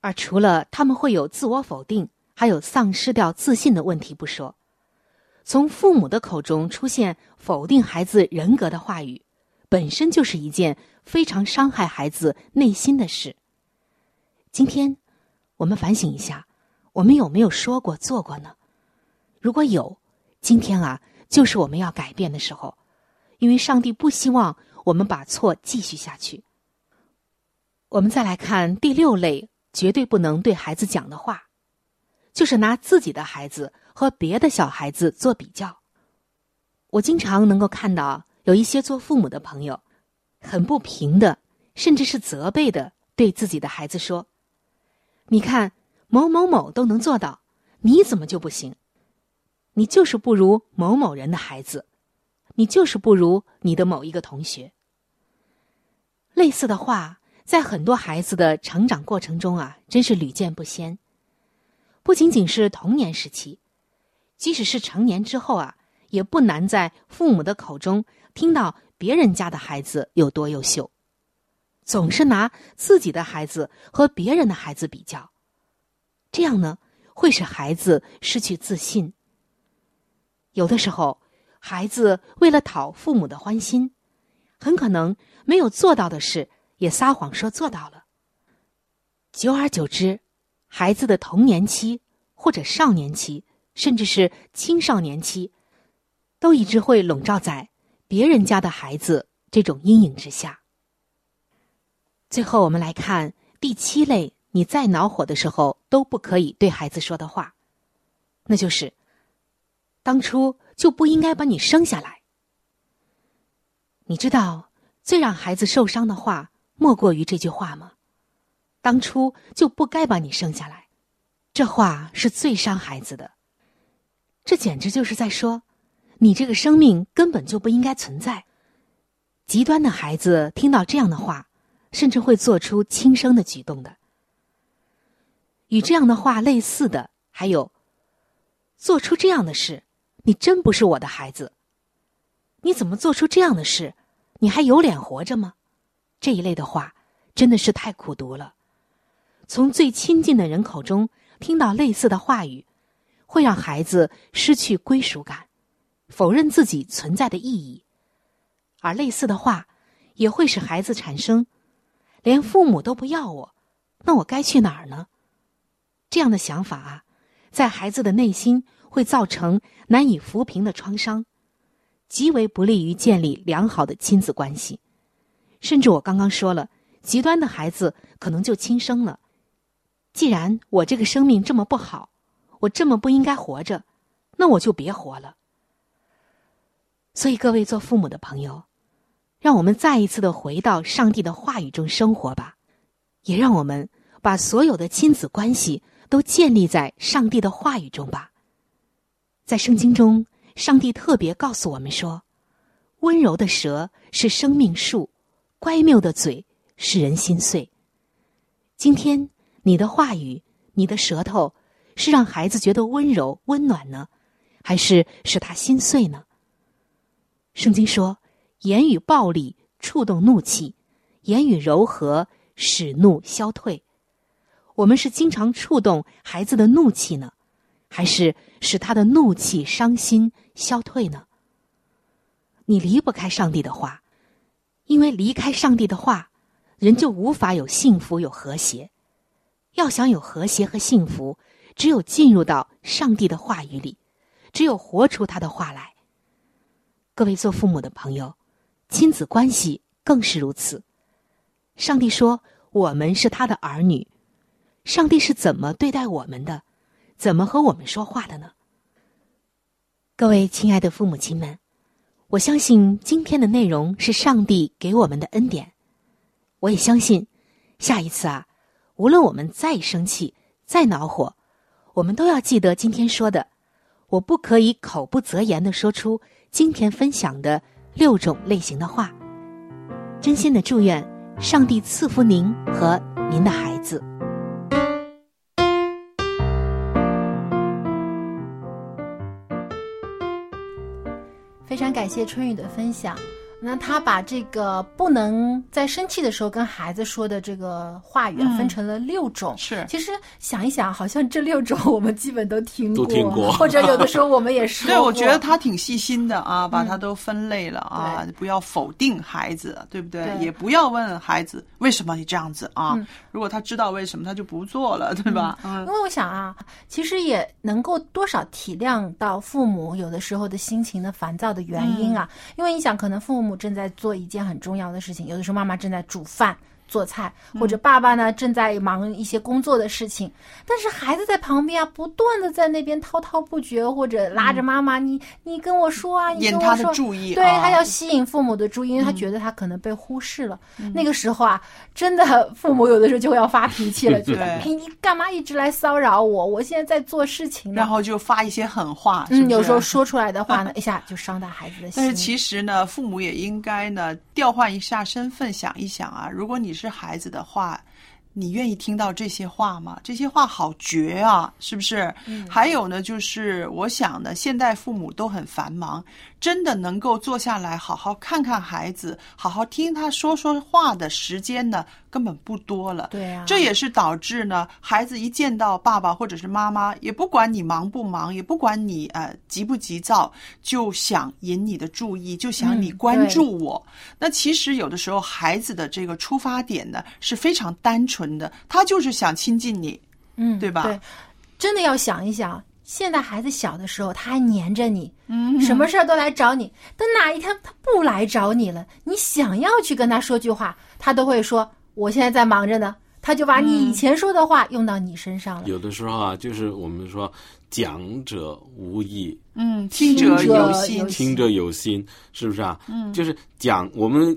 S6: 而除了他们会有自我否定。还有丧失掉自信的问题不说，从父母的口中出现否定孩子人格的话语，本身就是一件非常伤害孩子内心的事。今天，我们反省一下，我们有没有说过、做过呢？如果有，今天啊，就是我们要改变的时候，因为上帝不希望我们把错继续下去。我们再来看第六类绝对不能对孩子讲的话。就是拿自己的孩子和别的小孩子做比较。我经常能够看到有一些做父母的朋友，很不平的，甚至是责备的，对自己的孩子说：“你看某某某都能做到，你怎么就不行？你就是不如某某人的孩子，你就是不如你的某一个同学。”类似的话，在很多孩子的成长过程中啊，真是屡见不鲜。不仅仅是童年时期，即使是成年之后啊，也不难在父母的口中听到别人家的孩子有多优秀，总是拿自己的孩子和别人的孩子比较，这样呢会使孩子失去自信。有的时候，孩子为了讨父母的欢心，很可能没有做到的事也撒谎说做到了，久而久之。孩子的童年期或者少年期，甚至是青少年期，都一直会笼罩在别人家的孩子这种阴影之下。最后，我们来看第七类，你再恼火的时候都不可以对孩子说的话，那就是当初就不应该把你生下来。你知道最让孩子受伤的话莫过于这句话吗？当初就不该把你生下来，这话是最伤孩子的。这简直就是在说，你这个生命根本就不应该存在。极端的孩子听到这样的话，甚至会做出轻生的举动的。与这样的话类似的还有，做出这样的事，你真不是我的孩子。你怎么做出这样的事？你还有脸活着吗？这一类的话，真的是太苦毒了。从最亲近的人口中听到类似的话语，会让孩子失去归属感，否认自己存在的意义。而类似的话，也会使孩子产生“连父母都不要我，那我该去哪儿呢？”这样的想法啊，在孩子的内心会造成难以抚平的创伤。极为不利于建立良好的亲子关系，甚至我刚刚说了，极端的孩子可能就轻生了。既然我这个生命这么不好，我这么不应该活着，那我就别活了。所以，各位做父母的朋友，让我们再一次的回到上帝的话语中生活吧，也让我们把所有的亲子关系都建立在上帝的话语中吧。在圣经中。上帝特别告诉我们说：“温柔的蛇是生命树，乖谬的嘴使人心碎。”今天你的话语、你的舌头，是让孩子觉得温柔、温暖呢，还是使他心碎呢？圣经说：“言语暴力触动怒气，言语柔和使怒消退。”我们是经常触动孩子的怒气呢，还是使他的怒气伤心？消退呢？你离不开上帝的话，因为离开上帝的话，人就无法有幸福、有和谐。要想有和谐和幸福，只有进入到上帝的话语里，只有活出他的话来。各位做父母的朋友，亲子关系更是如此。上帝说：“我们是他的儿女。”上帝是怎么对待我们的？怎么和我们说话的呢？各位亲爱的父母亲们，我相信今天的内容是上帝给我们的恩典。我也相信，下一次啊，无论我们再生气、再恼火，我们都要记得今天说的，我不可以口不择言的说出今天分享的六种类型的话。真心的祝愿上帝赐福您和您的孩子。
S1: 非常感谢春雨的分享。那他把这个不能在生气的时候跟孩子说的这个话语啊，分成了六种。
S2: 是，
S1: 其实想一想，好像这六种我们基本都听
S3: 过，都听过，
S1: 或者有的时候我们也说。
S2: 对，我觉得他挺细心的啊，把它都分类了啊，不要否定孩子，对不对？也不要问孩子为什么你这样子啊。如果他知道为什么，他就不做了，对吧？
S1: 嗯。因为我想啊，其实也能够多少体谅到父母有的时候的心情的烦躁的原因啊。因为你想，可能父母。我正在做一件很重要的事情，有的时候妈妈正在煮饭。做菜，或者爸爸呢正在忙一些工作的事情，但是孩子在旁边啊，不断的在那边滔滔不绝，或者拉着妈妈，你你跟我说啊，你
S2: 引他的注意，
S1: 对他要吸引父母的注意，因为他觉得他可能被忽视了。那个时候啊，真的父母有的时候就会要发脾气了，觉得你你干嘛一直来骚扰我？我现在在做事情呢，
S2: 然后就发一些狠话。
S1: 嗯，有时候说出来的话呢，一下就伤到孩子的心。
S2: 但是其实呢，父母也应该呢调换一下身份，想一想啊，如果你是。是孩子的话，你愿意听到这些话吗？这些话好绝啊，是不是？还有呢，就是我想呢，现代父母都很繁忙。真的能够坐下来好好看看孩子，好好听他说说话的时间呢，根本不多了。
S1: 对呀，
S2: 这也是导致呢，孩子一见到爸爸或者是妈妈，也不管你忙不忙，也不管你呃急不急躁，就想引你的注意，就想你关注我。那其实有的时候，孩子的这个出发点呢是非常单纯的，他就是想亲近你。
S1: 嗯，
S2: 对吧？
S1: 对，真的要想一想，现在孩子小的时候，他还黏着你，
S2: 嗯
S1: 什么事儿都来找你。等哪一天他不来找你了，你想要去跟他说句话，他都会说：“我现在在忙着呢。”他就把你以前说的话用到你身上了。
S3: 有的时候啊，就是我们说讲者无意，
S2: 嗯，听者有心，
S3: 听者有心，是不是啊？
S2: 嗯，
S3: 就是讲，我们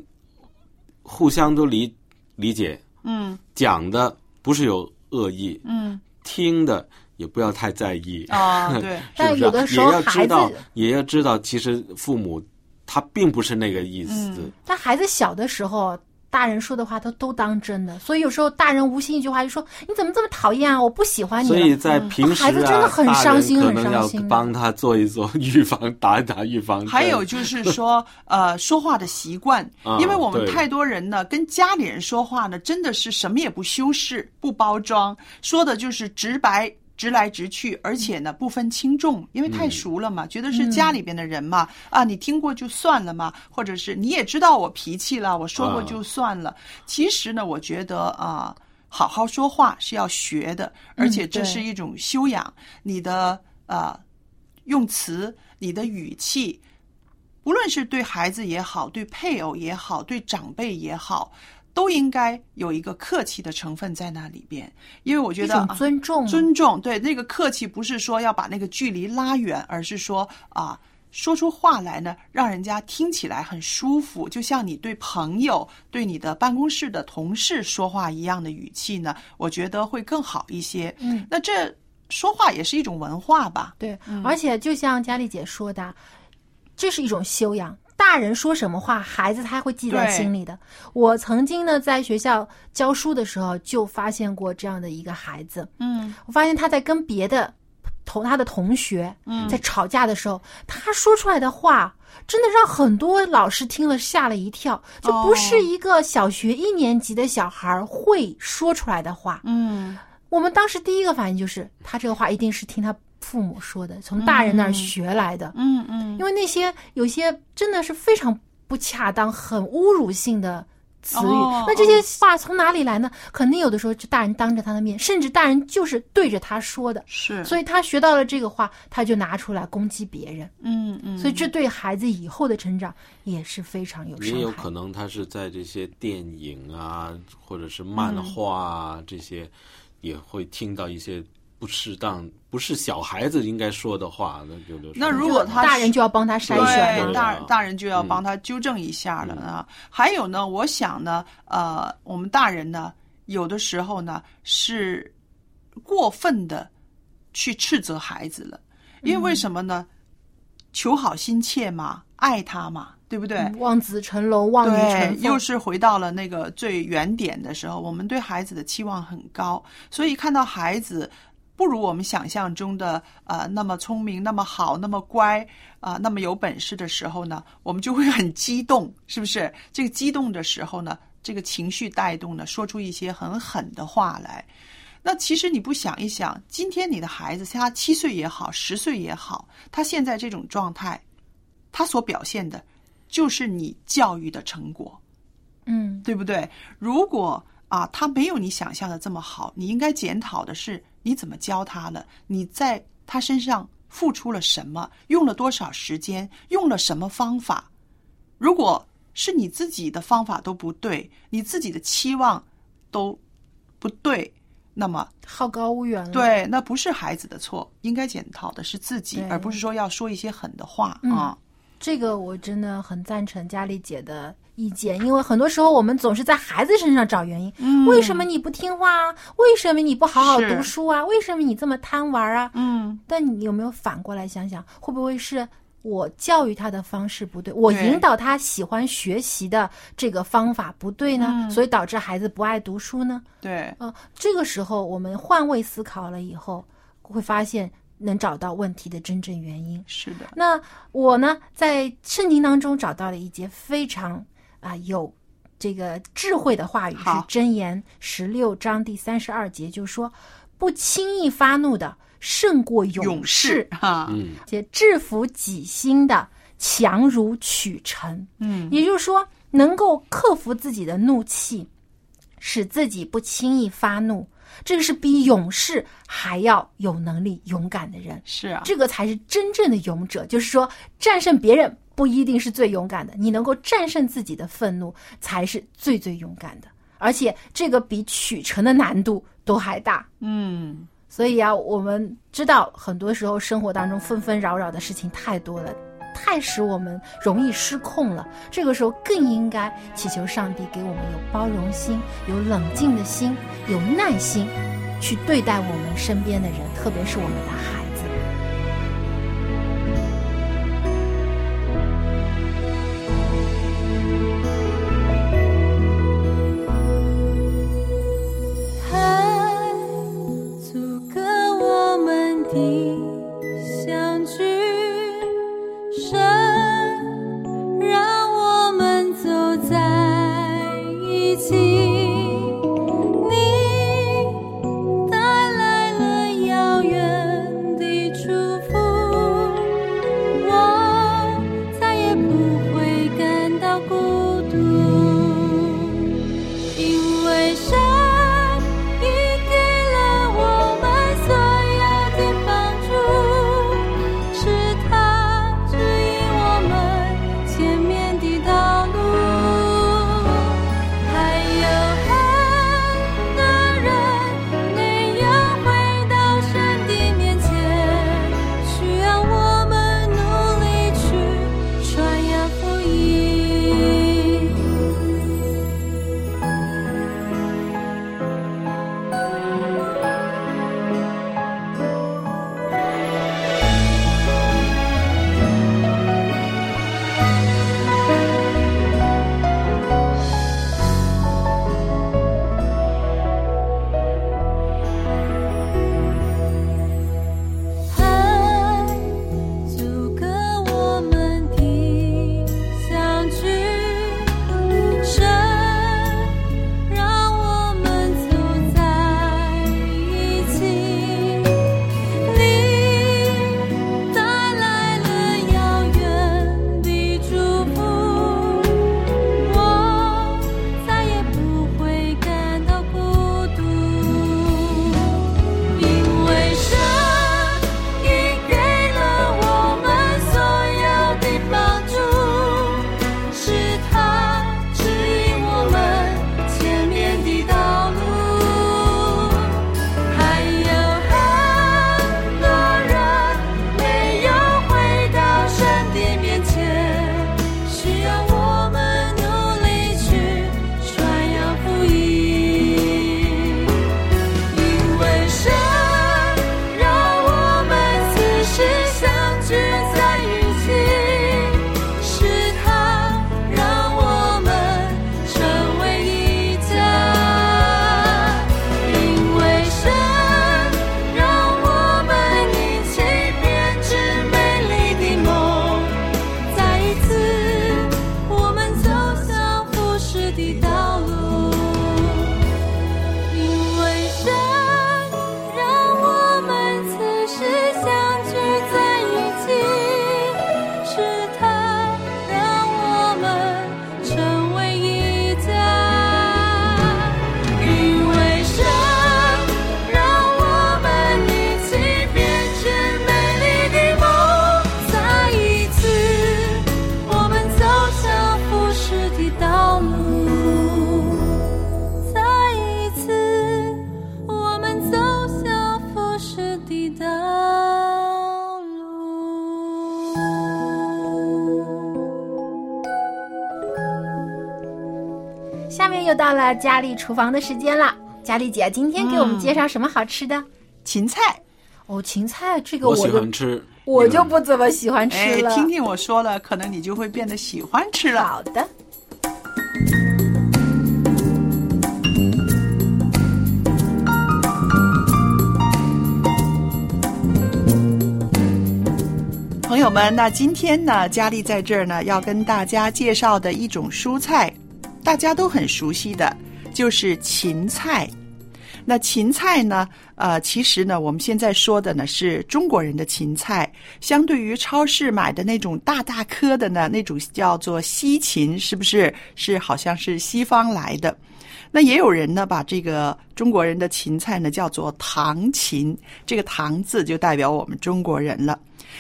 S3: 互相都理理解，
S2: 嗯，
S3: 讲的不是有恶意，
S2: 嗯，
S3: 听的也不要太在意
S2: 啊，对，
S3: 是不是？
S1: 有的时候
S3: 也要知道
S1: 孩子，
S3: 也要知道，其实父母他并不是那个意思。
S2: 嗯
S1: 但孩子小的时候。大人说的话，他都当真的，所以有时候大人无心一句话就说：“你怎么这么讨厌啊？我不喜欢你。”
S3: 所以在平时、啊，
S1: 孩子真的很伤心，很伤心。
S3: 帮他做一做预防，打一打预防针。
S2: 还有就是说，呃，说话的习惯，
S3: 啊
S2: 因为我们太多人呢，跟家里人说话呢，真的是什么也不修饰、不包装，说的就是直白。直来直去，而且呢不分轻重，因为太熟了嘛，
S3: 嗯、
S2: 觉得是家里边的人嘛，啊，你听过就算了嘛，或者是你也知道我脾气了，我说过就算了。
S3: 啊、
S2: 其实呢，我觉得啊，好好说话是要学的，而且这是一种修养。
S1: 嗯、
S2: 你的呃用词，你的语气，无论是对孩子也好，对配偶也好，对长辈也好。都应该有一个客气的成分在那里边，因为我觉得
S1: 尊重、
S2: 啊、尊重对那个客气不是说要把那个距离拉远，而是说啊，说出话来呢，让人家听起来很舒服，就像你对朋友、对你的办公室的同事说话一样的语气呢，我觉得会更好一些。
S1: 嗯，
S2: 那这说话也是一种文化吧？
S1: 对，
S2: 嗯、
S1: 而且就像佳丽姐说的，这是一种修养。大人说什么话，孩子他会记在心里的。我曾经呢，在学校教书的时候，就发现过这样的一个孩子。
S2: 嗯，
S1: 我发现他在跟别的同他的同学在吵架的时候，
S2: 嗯、
S1: 他说出来的话，真的让很多老师听了吓了一跳。就不是一个小学一年级的小孩会说出来的话。
S2: 嗯，
S1: 我们当时第一个反应就是，他这个话一定是听他。父母说的，从大人那儿学来的，
S2: 嗯嗯，
S1: 因为那些有些真的是非常不恰当、很侮辱性的词语，
S2: 哦、
S1: 那这些话从哪里来呢？肯定有的时候就大人当着他的面，甚至大人就是对着他说的，
S2: 是，
S1: 所以他学到了这个话，他就拿出来攻击别人，
S2: 嗯嗯，
S1: 所以这对孩子以后的成长也是非常有伤害。
S3: 也有可能他是在这些电影啊，或者是漫画啊、
S2: 嗯、
S3: 这些，也会听到一些。不适当，不是小孩子应该说的话，那有的
S2: 那如果他
S1: 大人就要帮他筛选
S2: 对，大大人就要帮他纠正一下了啊。
S3: 嗯、
S2: 还有呢，我想呢，呃，我们大人呢，有的时候呢是过分的去斥责孩子了，因为为什么呢？
S1: 嗯、
S2: 求好心切嘛，爱他嘛。对不对？
S1: 嗯、望子成龙，望女成凤，
S2: 又是回到了那个最原点的时候。我们对孩子的期望很高，所以看到孩子不如我们想象中的呃那么聪明、那么好、那么乖啊、呃、那么有本事的时候呢，我们就会很激动，是不是？这个激动的时候呢，这个情绪带动呢，说出一些很狠的话来。那其实你不想一想，今天你的孩子，他七岁也好，十岁也好，他现在这种状态，他所表现的。就是你教育的成果，
S1: 嗯，
S2: 对不对？如果啊，他没有你想象的这么好，你应该检讨的是你怎么教他了，你在他身上付出了什么，用了多少时间，用了什么方法。如果是你自己的方法都不对，你自己的期望都不对，那么
S1: 好高骛远了。
S2: 对，那不是孩子的错，应该检讨的是自己，而不是说要说一些狠的话、
S1: 嗯、
S2: 啊。
S1: 这个我真的很赞成佳丽姐的意见，因为很多时候我们总是在孩子身上找原因。
S2: 嗯，
S1: 为什么你不听话啊？为什么你不好好读书啊？为什么你这么贪玩啊？
S2: 嗯，
S1: 但你有没有反过来想想，会不会是我教育他的方式不对，我引导他喜欢学习的这个方法不对呢？
S2: 嗯、
S1: 所以导致孩子不爱读书呢？
S2: 对，
S1: 呃，这个时候我们换位思考了以后，会发现。能找到问题的真正原因。
S2: 是的，
S1: 那我呢，在圣经当中找到了一节非常啊、呃、有这个智慧的话语，是箴言十六章第三十二节，就是说不轻易发怒的胜过勇士
S2: 哈，
S3: 嗯，
S1: 且制服己心的强如取臣。
S2: 嗯，
S1: 也就是说，能够克服自己的怒气，使自己不轻易发怒。
S4: 这个是比勇士还要有能力、勇敢的人。
S2: 是啊，
S4: 这个才是真正的勇者。就是说，战胜别人不一定是最勇敢的，你能够战胜自己的愤怒，才是最最勇敢的。而且，这个比取成的难度都还大。
S2: 嗯，
S4: 所以啊，我们知道，很多时候生活当中纷纷扰扰的事情太多了。太使我们容易失控了，这个时候更应该祈求上帝给我们有包容心、有冷静的心、有耐心，去对待我们身边的人，特别是我们的孩。佳丽厨房的时间了。佳丽姐，今天给我们介绍什么好吃的？
S2: 芹菜。
S4: 哦，芹菜这个
S3: 我喜欢吃。
S4: 我就不怎么喜欢吃
S2: 哎，
S4: 了。
S2: 听听我说了，可能你就会变得喜欢吃了。
S4: 好的。
S2: 朋友们，那今天呢，佳丽在这儿呢，要跟大家介绍的一种蔬菜，大家都很熟悉的，就是芹菜。那芹菜呢，呃，其实呢，我们现在说的呢是中国人的芹菜，相对于超市买的那种大大颗的呢，那种叫做西芹，是不是？是好像是西方来的。那也有人呢，把这个中国人的芹菜呢叫做糖芹，这个“糖”字就代表我们中国人了。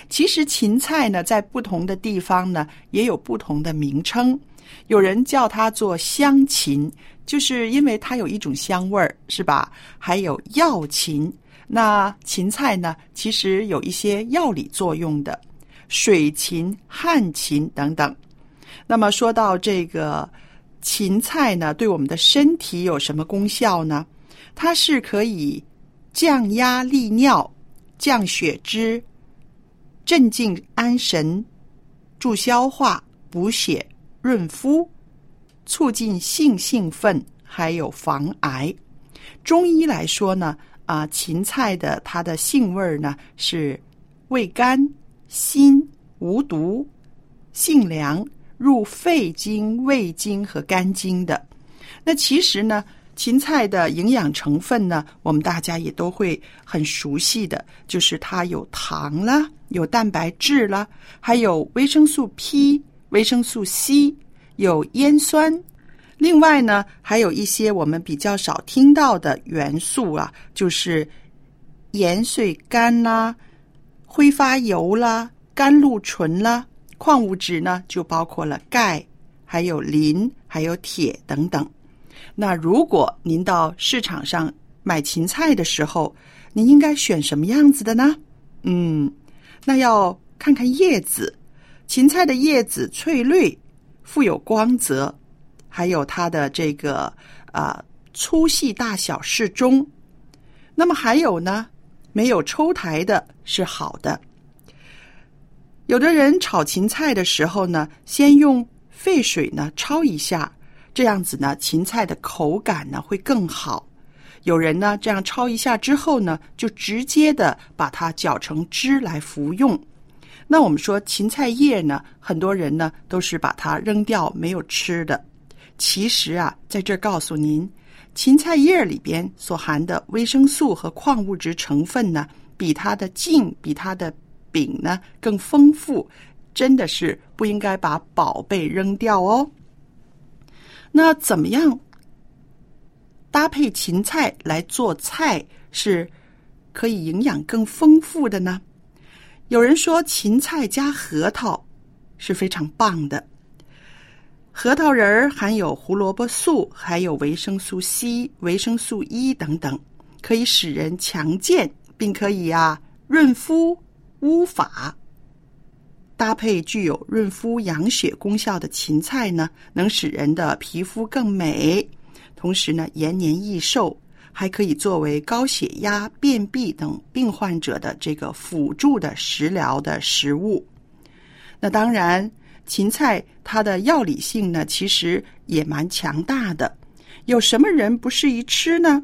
S2: 其实芹菜呢，在不同的地方呢，也有不同的名称。有人叫它做香芹，就是因为它有一种香味儿，是吧？还有药芹，那芹菜呢，其实有一些药理作用的，水芹、旱芹等等。那么说到这个芹菜呢，对我们的身体有什么功效呢？它是可以降压利尿、降血脂、镇静安神、助消化、补血。润肤、促进性兴奋，还有防癌。中医来说呢，啊，芹菜的它的性味呢是味甘、辛、无毒、性凉，入肺经、胃经和肝经的。那其实呢，芹菜的营养成分呢，我们大家也都会很熟悉的，就是它有糖啦，有蛋白质啦，还有维生素 P。维生素 C 有烟酸，另外呢，还有一些我们比较少听到的元素啊，就是盐水苷啦、挥发油啦、甘露醇啦。矿物质呢，就包括了钙、还有磷、还有铁等等。那如果您到市场上买芹菜的时候，您应该选什么样子的呢？嗯，那要看看叶子。芹菜的叶子翠绿，富有光泽，还有它的这个啊粗细大小适中。那么还有呢，没有抽苔的是好的。有的人炒芹菜的时候呢，先用沸水呢焯一下，这样子呢，芹菜的口感呢会更好。有人呢这样焯一下之后呢，就直接的把它搅成汁来服用。那我们说芹菜叶呢，很多人呢都是把它扔掉没有吃的。其实啊，在这儿告诉您，芹菜叶里边所含的维生素和矿物质成分呢，比它的茎、比它的柄呢更丰富，真的是不应该把宝贝扔掉哦。那怎么样搭配芹菜来做菜，是可以营养更丰富的呢？有人说芹菜加核桃是非常棒的。核桃仁儿含有胡萝卜素，还有维生素 C、维生素 E 等等，可以使人强健，并可以啊润肤乌发。搭配具有润肤养血功效的芹菜呢，能使人的皮肤更美，同时呢延年益寿。还可以作为高血压、便秘等病患者的这个辅助的食疗的食物。那当然，芹菜它的药理性呢，其实也蛮强大的。有什么人不适宜吃呢？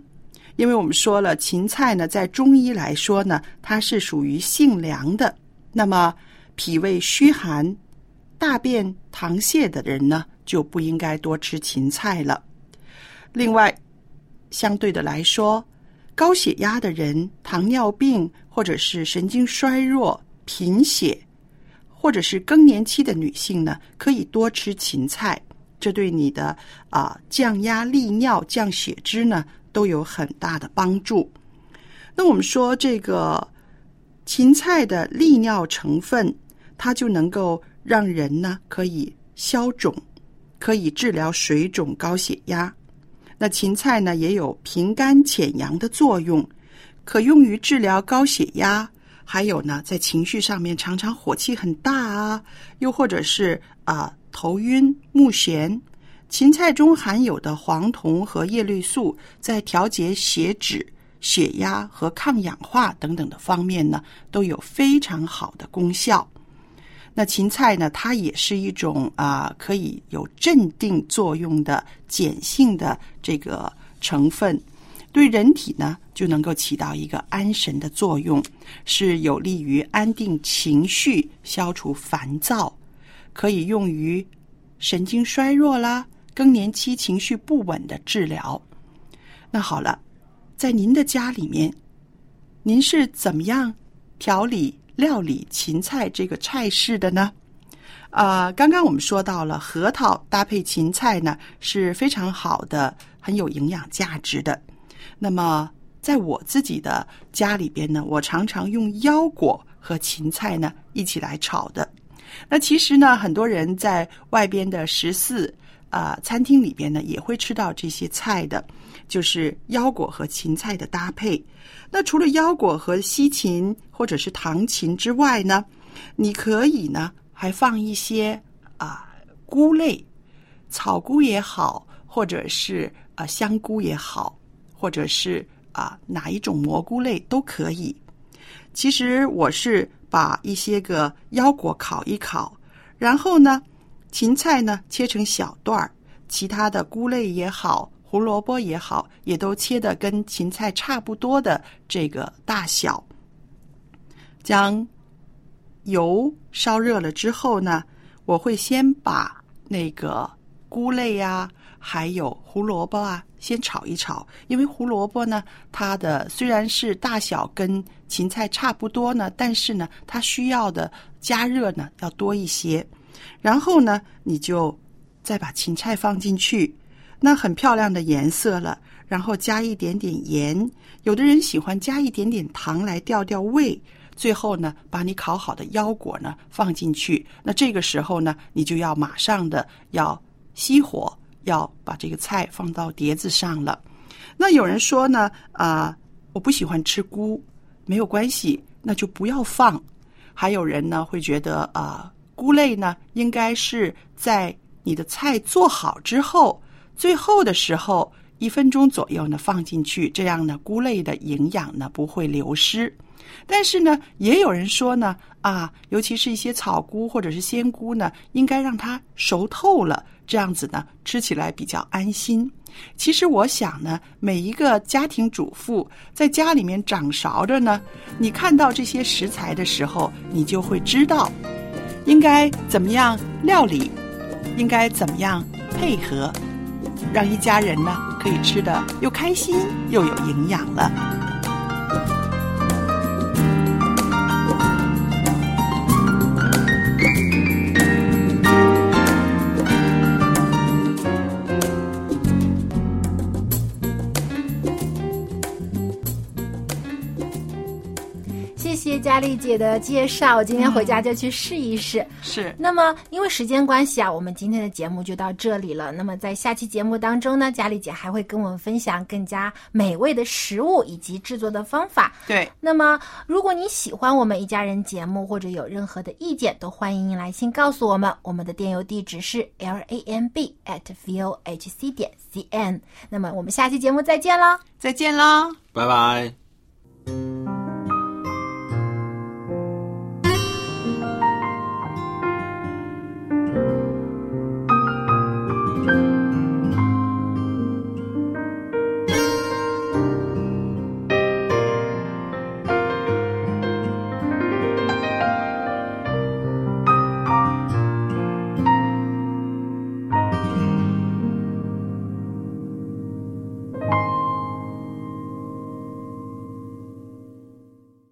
S2: 因为我们说了，芹菜呢，在中医来说呢，它是属于性凉的。那么，脾胃虚寒、大便溏泻的人呢，就不应该多吃芹菜了。另外，相对的来说，高血压的人、糖尿病或者是神经衰弱、贫血，或者是更年期的女性呢，可以多吃芹菜，这对你的啊降压利尿、降血脂呢都有很大的帮助。那我们说这个芹菜的利尿成分，它就能够让人呢可以消肿，可以治疗水肿、高血压。那芹菜呢，也有平肝潜阳的作用，可用于治疗高血压，还有呢，在情绪上面常常火气很大啊，又或者是啊头晕目眩。芹菜中含有的黄酮和叶绿素，在调节血脂、血压和抗氧化等等的方面呢，都有非常好的功效。那芹菜呢？它也是一种啊，可以有镇定作用的碱性的这个成分，对人体呢就能够起到一个安神的作用，是有利于安定情绪、消除烦躁，可以用于神经衰弱啦、更年期情绪不稳的治疗。那好了，在您的家里面，您是怎么样调理？料理芹菜这个菜式的呢？呃，刚刚我们说到了核桃搭配芹菜呢是非常好的，很有营养价值的。那么在我自己的家里边呢，我常常用腰果和芹菜呢一起来炒的。那其实呢，很多人在外边的食肆啊、餐厅里边呢也会吃到这些菜的，就是腰果和芹菜的搭配。那除了腰果和西芹或者是糖芹之外呢，你可以呢还放一些啊、菇类，草菇也好，或者是啊、香菇也好，或者是啊、哪一种蘑菇类都可以。其实我是把一些个腰果烤一烤，然后呢，芹菜呢切成小段儿，其他的菇类也好，胡萝卜也好，也都切的跟芹菜差不多的这个大小。将油烧热了之后呢，我会先把那个菇类呀、还有胡萝卜啊，先炒一炒。因为胡萝卜呢，它的虽然是大小跟芹菜差不多呢，但是呢，它需要的加热呢要多一些。然后呢，你就再把芹菜放进去，那很漂亮的颜色了。然后加一点点盐，有的人喜欢加一点点糖来调调味。最后呢，把你烤好的腰果呢放进去。那这个时候呢，你就要马上的要熄火，要把这个菜放到碟子上了。那有人说呢，啊、我不喜欢吃菇，没有关系，那就不要放。还有人呢会觉得啊、菇类呢应该是在你的菜做好之后，最后的时候一分钟左右呢放进去，这样呢菇类的营养呢不会流失。但是呢，也有人说呢，啊，尤其是一些草菇或者是鲜菇呢，应该让它熟透了，这样子呢，吃起来比较安心。其实我想呢，每一个家庭主妇在家里面掌勺着呢，你看到这些食材的时候，你就会知道应该怎么样料理，应该怎么样配合，让一家人呢可以吃的又开心又有营养了。
S1: 佳丽姐的介绍，我今天回家就去试一试。
S2: 是，
S1: 那么因为时间关系啊，我们今天的节目就到这里了。那么在下期节目当中呢，佳丽姐还会跟我们分享更加美味的食物以及制作的方法。
S2: 对，
S1: 那么如果你喜欢我们一家人节目，或者有任何的意见，都欢迎来信告诉我们。我们的电邮地址是 l a m b at v o h c 点 c n。那么我们下期节目再见喽！
S2: 再见啦！
S3: 拜拜。